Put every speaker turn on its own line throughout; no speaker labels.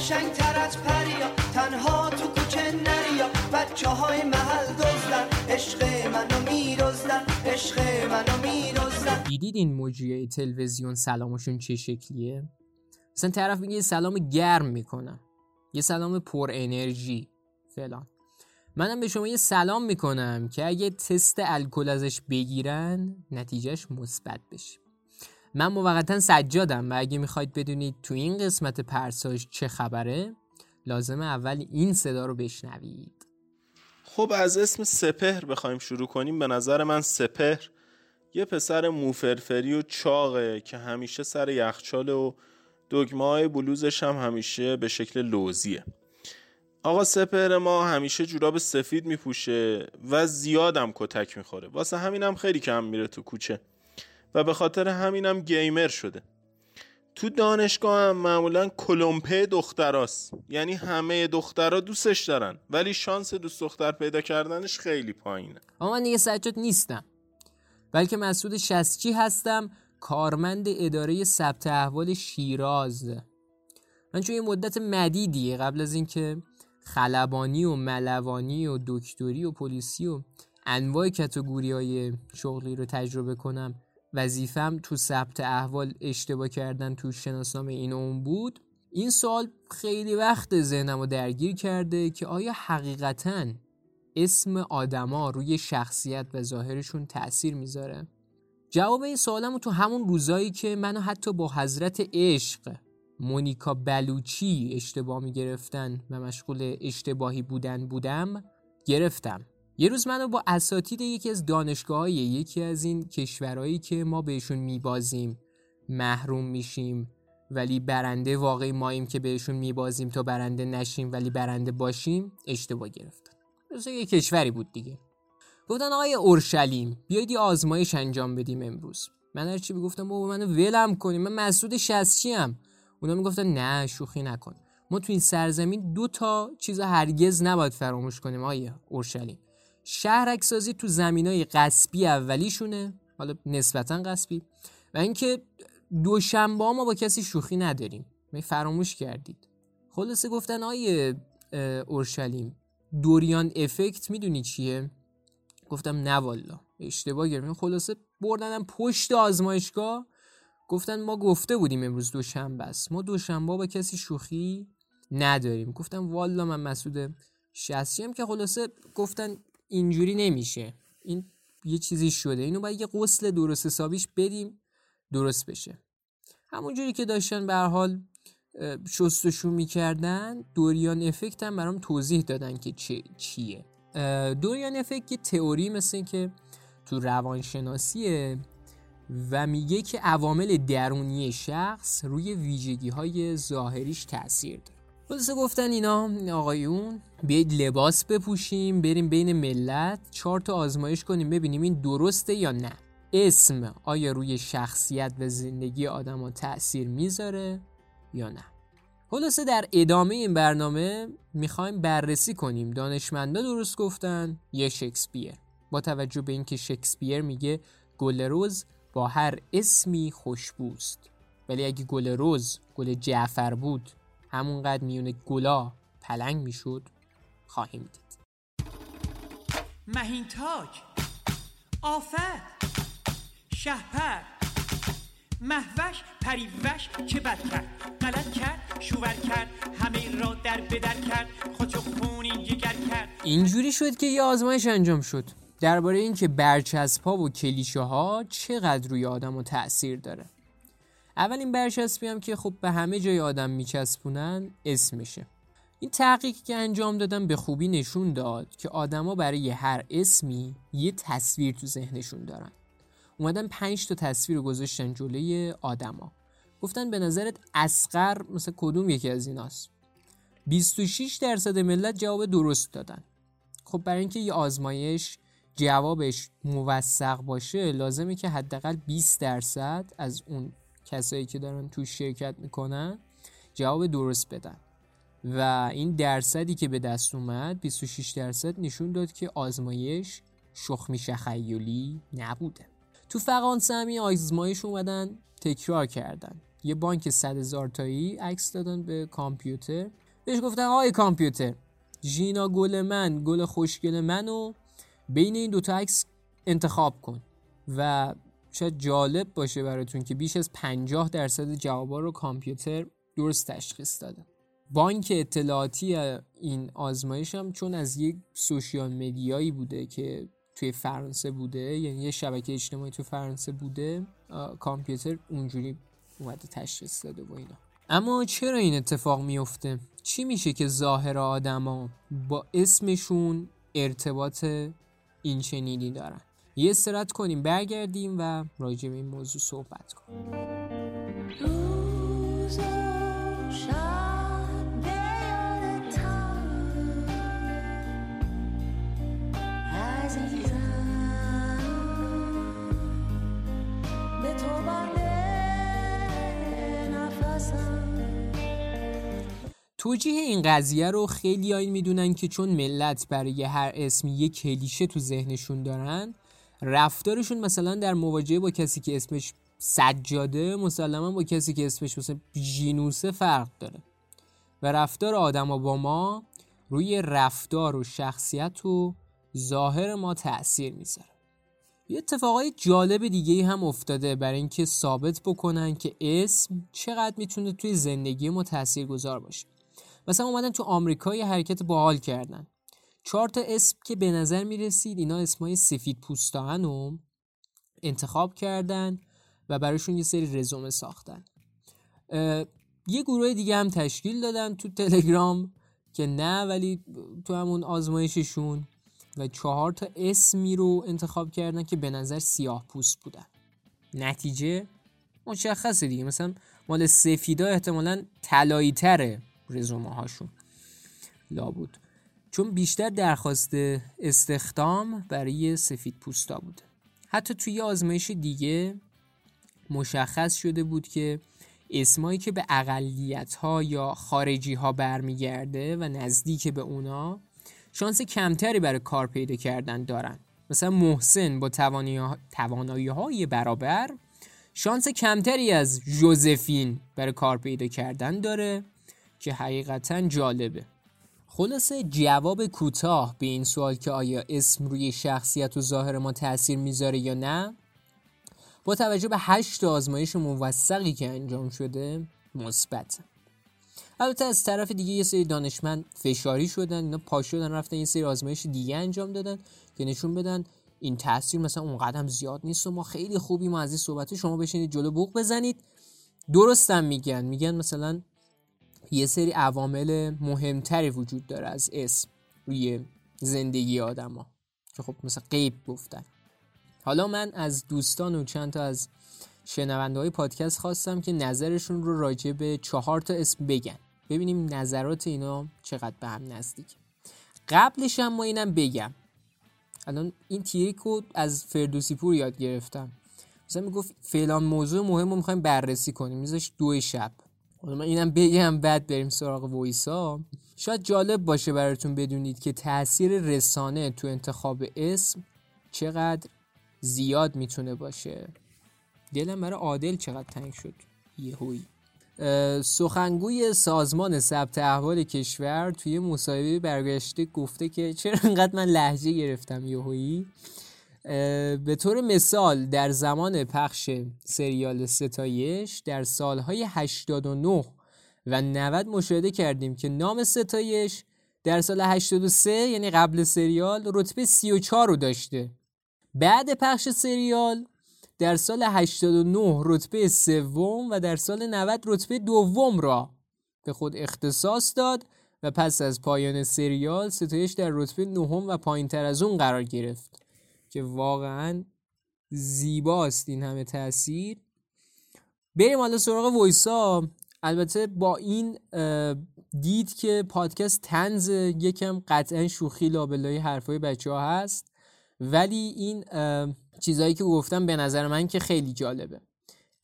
قشنگ تر از پریا تنها تو کوچه نریا. بچه های محل دزدن عشق منو میدزدن عشق منو میدزدن
دیدید این موجیه تلویزیون سلامشون چه شکلیه؟ مثلا طرف میگه سلام گرم می‌کنم یه سلام پر انرژی فلان. منم به شما یه سلام می‌کنم که اگه تست الکل ازش بگیرن نتیجهش مثبت بشه. من موقتا سجادم و اگه می‌خواید بدونید تو این قسمت پرساج چه خبره لازم اول این صدا رو بشنوید.
خب از اسم سپهر بخوایم شروع کنیم. به نظر من سپهر یه پسر موفرفری و چاقه که همیشه سر یخچاله و دگمه های بلوزش هم همیشه به شکل لوزیه. آقا سپهر ما همیشه جوراب سفید میپوشه و زیادم کتک می‌خوره. واسه همینم خیلی کم میره تو کوچه. و به خاطر همینم گیمر شده. تو دانشگاه هم معمولا کلمپه دختراست. یعنی همه دخترها دوستش دارن. ولی شانس دوست دختر پیدا کردنش خیلی پایینه.
اما من دیگه سجاد نیستم. بلکه مسعود شستچی هستم؟ کارمند اداره ثبت احوال شیراز. من چون یه مدت مدیدیه قبل از اینکه خلبانی و ملوانی و دکتری و پلیسی و انواع کتگوری های شغلی رو تجربه کنم وظیفم تو ثبت احوال اشتباه کردن تو شناسنامه این اون بود. این سال خیلی وقت ذهنم رو درگیر کرده که آیا حقیقتا اسم آدما روی شخصیت و ظاهرشون تأثیر می‌ذاره؟ جواب این سوالم تو همون روزایی که منو حتی با حضرت عشق مونیکا بلوچی اشتباه می‌گرفتن و مشغول اشتباهی بودن بودم گرفتم. یه روز منو با اساتید یکی از دانشگاه یکی از این کشورهایی که ما بهشون میبازیم محروم میشیم ولی برنده واقعی ماییم که بهشون میبازیم تا برنده نشیم ولی برنده باشیم اشتباه گرفتن روز یه کشوری بود دیگه. گفتن آقای اورشلیم بیاید یه آزمایش انجام بدیم امروز. من هر چی بگفتم بابا منو ولم کنیم من مسعود شستچی ام اونا می‌گفتن نه شوخی نکن. ما تو این سرزمین دو تا چیز هرگز نباید فراموش کنیم آقای اورشلیم. شهرک سازی تو زمینای قصبی اولیشونه حالا نسبتا قصبی. و اینکه دوشنبه ما با کسی شوخی نداریم. می فراموش کردید. خلاصه گفتن آیه اورشلیم دوریان افکت می‌دونی چیه؟ گفتم نه والا. اشتباه گرفتم. خلاصه بردنم پشت آزمایشگاه. گفتن ما گفته بودیم امروز دوشنبه است. ما دوشنبه با کسی شوخی نداریم. گفتم والا من مسعود شستیم که خلاصه گفتن اینجوری نمیشه. این یه چیزی شده. اینو باید یه غسل درست حسابیش بدیم درست بشه. همونجوری که داشتن به حال شستشو می‌کردن دوریان افکت هم برام توضیح دادن که چه چیه. دوریان افکت یه تئوری مثل که تو روانشناسیه و میگه که عوامل درونی شخص روی ویژگی های ظاهریش تاثیر داره. خلاصه گفتن اینا آقایون بیاید لباس بپوشیم بریم بین ملت چهار تا آزمایش کنیم ببینیم این درسته یا نه. اسم آیا روی شخصیت و زندگی آدم ها تأثیر می‌ذاره یا نه. خلاصه در ادامه این برنامه می‌خوایم بررسی کنیم. دانشمندا درست گفتن یا شکسپیر؟ با توجه به اینکه شکسپیر میگه گل روز با هر اسمی خوشبوست. ولی اگه گل روز گل جعفر بود همونقدر میون گلا پلنگ می‌شد خواهیم دید.
مهین تاک آفر شهپر محوش پریوش چه بد کرد غلط کرد شوور کرد همه را در بدر کرد خودشو خونی جگر کرد.
اینجوری شد که یه آزمایش انجام شد. درباره اینکه برچسب و کلیشه ها چقدر روی آدم و تأثیر داره. اولین برچسبی هم که خب به همه جای آدم میچسبونن اسمشه این تحقیق که انجام دادم به خوبی نشون داد که آدما برای هر اسمی یه تصویر تو ذهنشون دارن. اومدن پنج تا تصویر رو گذاشتن جلوی آدما. گفتن به نظرت اسقر مثل کدوم یکی از ایناست؟ 26 درصد ملت جواب درست دادن. خب برای اینکه یه آزمایش جوابش موثق باشه لازمه که حداقل 20 درصد از اون کسایی که دارن تو شرکت می‌کنن جواب درست بدن. و این درصدی که به دست اومد 26 درصد نشون داد که آزمایش شخمی شخیلی نبوده. تو فقانسه همی آزمایش اومدن تکرار کردن. یه بانک صد هزار تایی عکس دادن به کامپیوتر. بهش گفتن آقای کامپیوتر ژینا گل من گل خوشگل منو بین این دوتا عکس انتخاب کن. و شاید جالب باشه براتون که بیش از 50 درصد جوابا رو کامپیوتر درست تشخیص داده. بانک اطلاعاتی این آزمایش هم چون از یک سوشیال مدیایی بوده که توی فرانسه بوده یعنی یه شبکه اجتماعی توی فرانسه بوده کامپیوتر اونجوری اومده تشخیص داده با اینا. اما چرا این اتفاق میفته؟ چی میشه که ظاهر آدما با اسمشون ارتباط این چنینی دارن؟ یه استرات کنیم برگردیم و راجع به این موضوع صحبت کنیم. توجیه این قضیه رو خیلی این می‌دونن که چون ملت برای هر اسم یک کلیشه تو ذهنشون دارن رفتارشون مثلا در مواجهه با کسی که اسمش سجاده مسلما با کسی که اسمش مثلا جینوسه فرق داره. و رفتار آدما با ما روی رفتار و شخصیت و ظاهر ما تاثیر می‌ذاره. یه اتفاقای جالب دیگه هم افتاده برای اینکه ثابت بکنن که اسم چقدر می‌تونه توی زندگی ما تاثیر گذار باشه. مثلا اومدن تو آمریکا یه حرکت باحال کردن. چهار تا اسم که به نظر می‌رسید اینا اسمای سفید پوستان رو انتخاب کردن و براشون یه سری رزومه ساختن. یه گروه دیگه هم تشکیل دادن تو تلگرام که نه ولی تو همون آزمایششون و چهار تا اسمی رو انتخاب کردن که به نظر سیاه پوست بودن. نتیجه مشخصه دیگه. مثلا مال سفیدا احتمالا طلایی تره رزومه هاشون لابود چون بیشتر درخواست استخدام برای سفید پوستا بوده حتی توی آزمایش دیگه مشخص شده بود که اسمایی که به اقلیت ها یا خارجی ها برمیگرده و نزدیک به اونا شانس کمتری برای کار پیدا کردن دارن. مثلا محسن با توانایی های برابر شانس کمتری از جوزفین برای کار پیدا کردن داره که حقیقتا جالبه. خلاصه جواب کوتاه به این سوال که آیا اسم روی شخصیت و ظاهر ما تاثیر می‌ذاره یا نه؟ با توجه به هشت آزمایش موثقی که انجام شده مثبت البته از طرف دیگه یه سری دانشمند فشاری شدن اینا پا شدن رفتن یه سری آزمایش دیگه انجام دادن که نشون بدن این تاثیر مثلا اونقدر هم زیاد نیست و ما خیلی خوبی ما از این صحبت شما بشینید جلو بوق بزنید. درستم میگن. میگن مثلا یه سری عوامل مهمتری وجود داره از اسم روی زندگی آدما که خب مثلا غیب گفتن. حالا من از دوستان و چند تا از شنونده های پادکست خواستم که نظرشون رو راجع به چهار تا اسم بگن. ببینیم نظرات اینا چقدر به هم نزدیک. قبلش هم ما اینم بگم. الان این تیریک رو از فردوسی پور یاد گرفتم. مثلا می‌گفت فلان موضوع مهم رو می‌خوایم بررسی کنیم. میذاش دو شب. حالا من اینم بگم بعد بریم سراغ وایسا. شاید جالب باشه براتون بدونید که تاثیر رسانه تو انتخاب اسم چقدر زیاد می‌تونه باشه. دلم برای عادل چقدر تنگ شد یهویی. سخنگوی سازمان ثبت احوال کشور توی مصاحبه برگشته گفته که چرا انقدر من لحجه گرفتم یهویی؟ به طور مثال در زمان پخش سریال ستایش در سالهای 89 و 90 مشاهده کردیم که نام ستایش در سال 83 یعنی قبل سریال رتبه 34 رو داشته. بعد پخش سریال در سال 89 رتبه سوم و در سال 90 رتبه دوم را به خود اختصاص داد و پس از پایان سریال ستایش در رتبه نهم و پایین تر از اون قرار گرفت. که واقعا زیباست این همه تاثیر بریم حالا سراغ وایسا. البته با این دید که پادکست تنز یکم قطعا شوخی لابلای حرفای بچه ها هست ولی این چیزهایی که گفتم به نظر من که خیلی جالبه.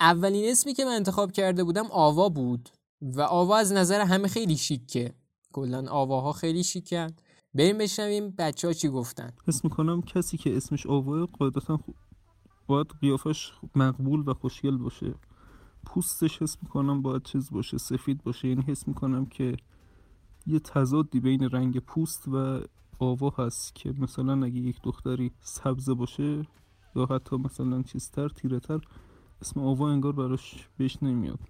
اولین اسمی که من انتخاب کرده بودم آوا بود و آوا از نظر همه خیلی شیکه. کلا آواها خیلی شیکن. بریم بشنویم بچه ها چی گفتن.
حس می‌کنم کسی که اسمش آواه قاعدتا خوب باید قیافش مقبول و خوشگل باشه. پوستش حس می‌کنم باید چیز باشه سفید باشه. یعنی حس می‌کنم که یه تضادی بین رنگ پوست و آوا هست که مثلا اگه یک دختری سبز باشه یا حتی مثلا چیزتر تیره تر اسم آوا انگار براش بهش نمیاد.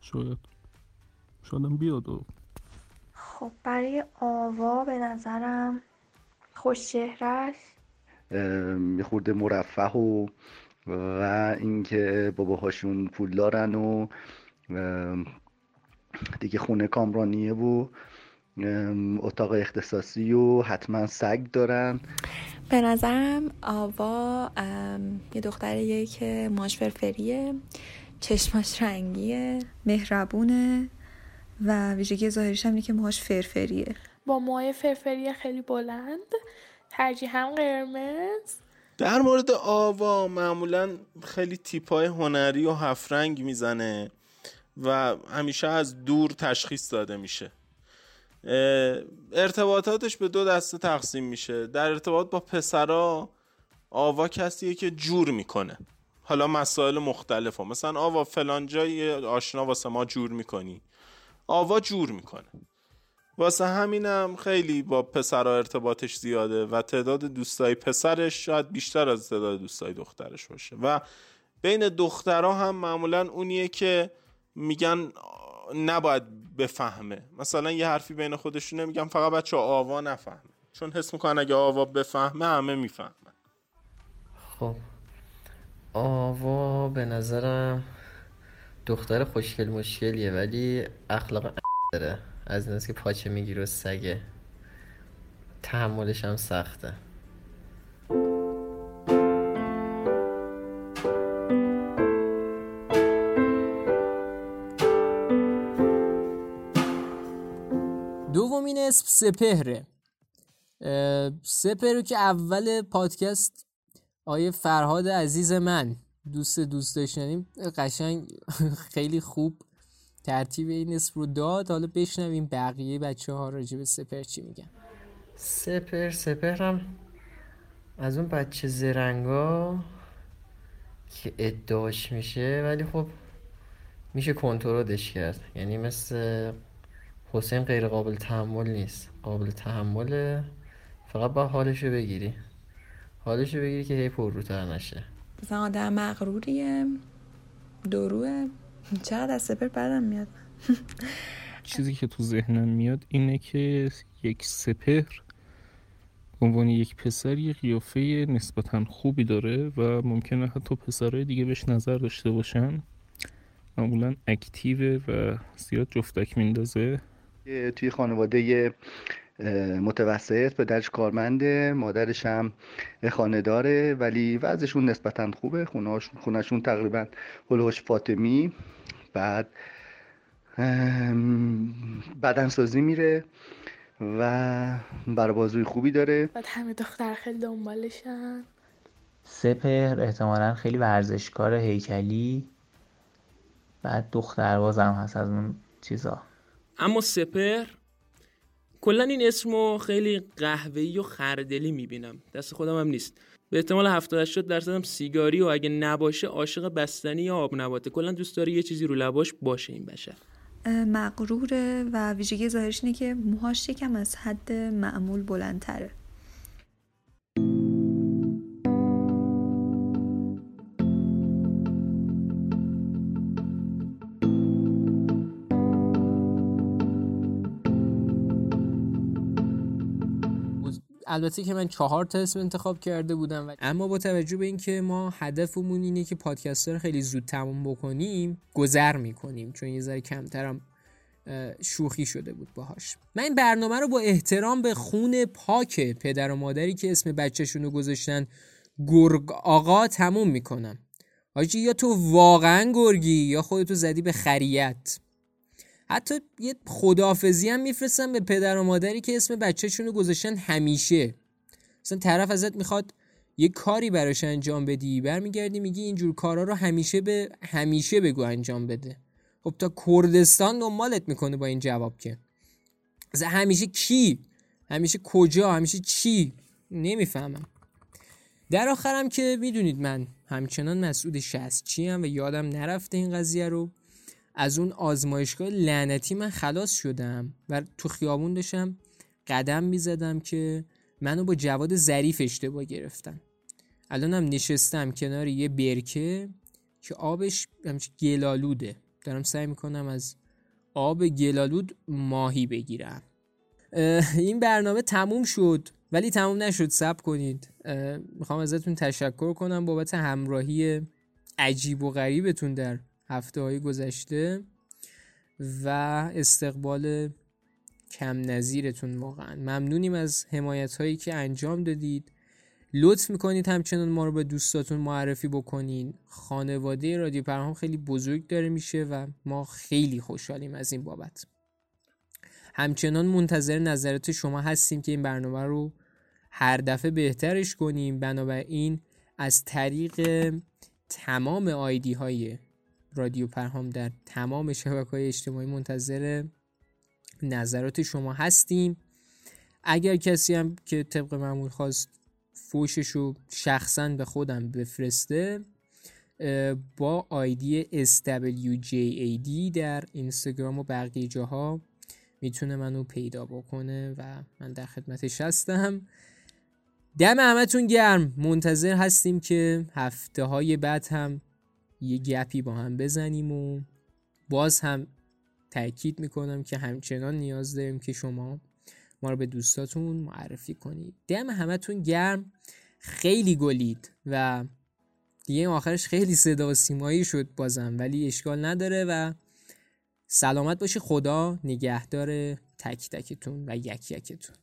شاید. شایدم بیاد و
خب برای آوا به نظرم خوش است
یه خورده مرفه و و اینکه باباهاشون پول دارن و دیگه خونه کامرانیه و اتاق اختصاصی و حتما سگ دارن.
به نظرم آوا یه دختریه که ماش فرفریه چشماش رنگیه مهربونه. و ویژگی ظاهریش هم که موهاش فرفریه.
با موهای فرفری خیلی بلند. ترجیح هم قرمز.
در مورد آوا معمولا خیلی تیپای هنری و هفرنگ می‌زنه و همیشه از دور تشخیص داده میشه. ارتباطاتش به دو دسته تقسیم میشه. در ارتباط با پسرا آوا کسیه که جور می‌کنه. حالا مسائل مختلف هم. مثلا آوا فلان جایی آشنا واسه ما جور می‌کنی. آوا جور می‌کنه. واسه همینم خیلی با پسرها ارتباطش زیاده و تعداد دوستای پسرش شاید بیشتر از تعداد دوستای دخترش باشه. و بین دخترها هم معمولا اونیه که میگن نباید بفهمه. مثلا یه حرفی بین خودشونه میگن فقط بچه آوا نفهمه. چون حس می‌کنن اگه آوا بفهمه همه می‌فهمن.
خب. آوا به نظرم دختر خوشگل مشکلیه ولی اخلاق داره. از این که پاچه می‌گیره و سگه. تحملش هم سخته. دومین اسم سپهره. سپهر که اول پادکست آیه فرهاد عزیز من دوست دوست داشتنیم قشنگ خیلی خوب ترتیب این اسم رو داد. حالا بشنویم بقیه بچه ها راجع به سپر چی میگن. سپر سپر هم از اون بچه زرنگا که ادعاش میشه ولی خب میشه کنترلش کرد. یعنی مثل حسین غیر قابل تحمل نیست. قابل تحمله. فقط با حالشو بگیری. حالشو بگیری که هی پر روتر نشه.
مثلا آدم مغروریه دروه چقدر از سپر بدم میاد؟
چیزی که تو ذهنم میاد اینه که یک سپر به عنوان یک پسر یه قیافه نسبتا خوبی داره و ممکنه حتی پسرهای دیگه بهش نظر داشته باشن. معمولا اکتیو و زیاد جفتک میندازه.
توی خانواده متوسط پدرش کارمنده مادرش هم خانه داره ولی وضعشون نسبتا خوبه. خونهشون تقریبا هلوش فاطمی. بعد بدنسازی میره و بربازوی خوبی داره.
بعد همه دختر خیلی دنبالشن.
سپر احتمالا خیلی ورزشکار هیکلی. بعد دختربازم هست از اون چیزا.
اما سپر کلا این اسم رو خیلی قهوه‌ای و خردلی می‌بینم. دست خودم هم نیست. به احتمال 70 80 درصد هم سیگاری و اگه نباشه عاشق بستنی یا آب نباته کلا دوست داره یه چیزی رو لباش باشه این بشر
مغروره و ویژگی ظاهرش اینه که موهاش یکم از حد معمول بلندتره.
البته که من چهار تا اسم انتخاب کرده بودم و اما با توجه به اینکه ما هدفمون اینه که پادکست رو خیلی زود تموم بکنیم گذر می‌کنیم چون یه ذره کمترم شوخی شده بود باهاش. من این برنامه رو با احترام به خون پاک پدر و مادری که اسم بچهشون رو گذاشتن گرگ آقا تموم می‌کنم. حاجی یا تو واقعا گرگی یا خودتو زدی به خریت. حتی یه خدافزی هم میفرستن به پدر و مادری که اسم بچهشون رو گذاشتن همیشه. مثلا طرف ازت می‌خواد یه کاری براش انجام بدی برمیگردی میگی اینجور کارا رو همیشه به همیشه بگو انجام بده. خب تا کردستان دنبالت می‌کنه با این جواب که. همیشه کی؟ همیشه کجا؟ همیشه چی؟ نمی‌فهمم. در آخرم که می‌دونید من همچنان مسعود چی هم و یادم نرفته این قضیه رو. از اون آزمایشگاه لعنتی من خلاص شدم و تو خیابون داشتم قدم می‌زدم که منو با جواد ظریف اشتباه گرفتن. الانم نشستم کنار یه برکه که آبش گلالوده دارم سعی می‌کنم از آب گلالود ماهی بگیرم. این برنامه تموم شد. ولی تموم نشد سب کنید. می‌خوام ازتون تشکر کنم بابت همراهی عجیب و غریبتون در هفته های گذشته و استقبال کم نظیرتون واقعا. ممنونیم از حمایت هایی که انجام دادید. لطف می‌کنید همچنان ما رو به دوستاتون معرفی بکنین. خانواده رادیو پرهام خیلی بزرگ داره میشه و ما خیلی خوشحالیم از این بابت. همچنان منتظر نظرات شما هستیم که این برنامه رو هر دفعه بهترش کنیم. بنابراین از طریق تمام آیدی های رادیو پرهام در تمام شبکه های اجتماعی منتظر نظرات شما هستیم. اگر کسی هم که طبق معمول خواست فوشش رو شخصا به خودم بفرسته با آیدی SWJAD در اینستاگرام و بقیه جاها می‌تونه منو پیدا بکنه و من در خدمتش هستم. دم همتون گرم. منتظر هستیم که هفته های بعد هم یه گپی با هم بزنیم و باز هم تاکید می‌کنم که همچنان نیاز داریم که شما ما رو به دوستاتون معرفی کنید. دم همتون گرم. خیلی گلید و دیگه آخرش خیلی صدا و سیمایی شد بازم ولی اشکال نداره و سلامت باشه خدا نگهدار تک تکتون و یک یکتون.